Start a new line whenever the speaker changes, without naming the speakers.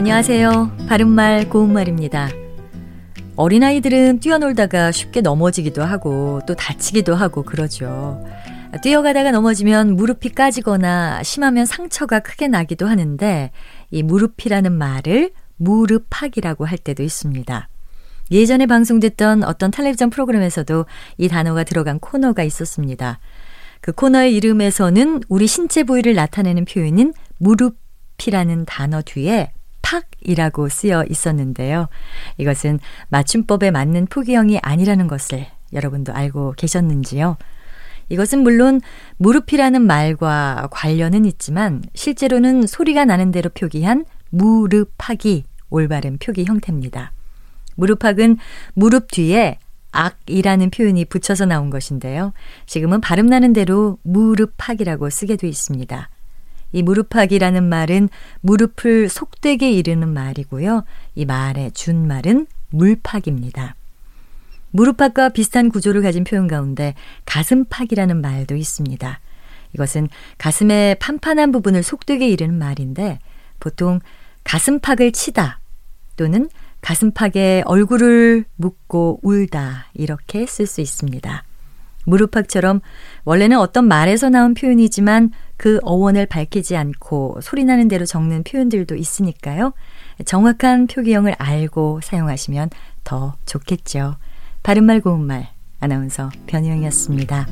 안녕하세요. 바른말 고운말입니다. 어린아이들은 뛰어놀다가 쉽게 넘어지기도 하고 또 다치기도 하고 그러죠. 뛰어가다가 넘어지면 무릎이 까지거나 심하면 상처가 크게 나기도 하는데 이 무릎이라는 말을 무릎팍이라고 할 때도 있습니다. 예전에 방송됐던 어떤 텔레비전 프로그램에서도 이 단어가 들어간 코너가 있었습니다. 그 코너의 이름에서는 우리 신체 부위를 나타내는 표현인 무릎이라는 단어 뒤에 팍이라고 쓰여 있었는데요. 이것은 맞춤법에 맞는 포기형이 아니라는 것을 여러분도 알고 계셨는지요? 이것은 물론 무릎이라는 말과 관련은 있지만 실제로는 소리가 나는 대로 표기한 무릎팍이 올바른 표기 형태입니다. 무릎팍은 무릎 뒤에 악이라는 표현이 붙여서 나온 것인데요. 지금은 발음 나는 대로 무릎팍이라고 쓰게 돼 있습니다. 이 무릎팍이라는 말은 무릎을 속되게 이르는 말이고요. 이 말의 준말은 물팍입니다. 무릎팍과 비슷한 구조를 가진 표현 가운데 가슴팍이라는 말도 있습니다. 이것은 가슴의 판판한 부분을 속되게 이르는 말인데 보통 가슴팍을 치다 또는 가슴팍에 얼굴을 묻고 울다 이렇게 쓸 수 있습니다. 무릎팍처럼 원래는 어떤 말에서 나온 표현이지만 그 어원을 밝히지 않고 소리나는 대로 적는 표현들도 있으니까요. 정확한 표기형을 알고 사용하시면 더 좋겠죠. 바른말 고운말 아나운서 변희영이었습니다.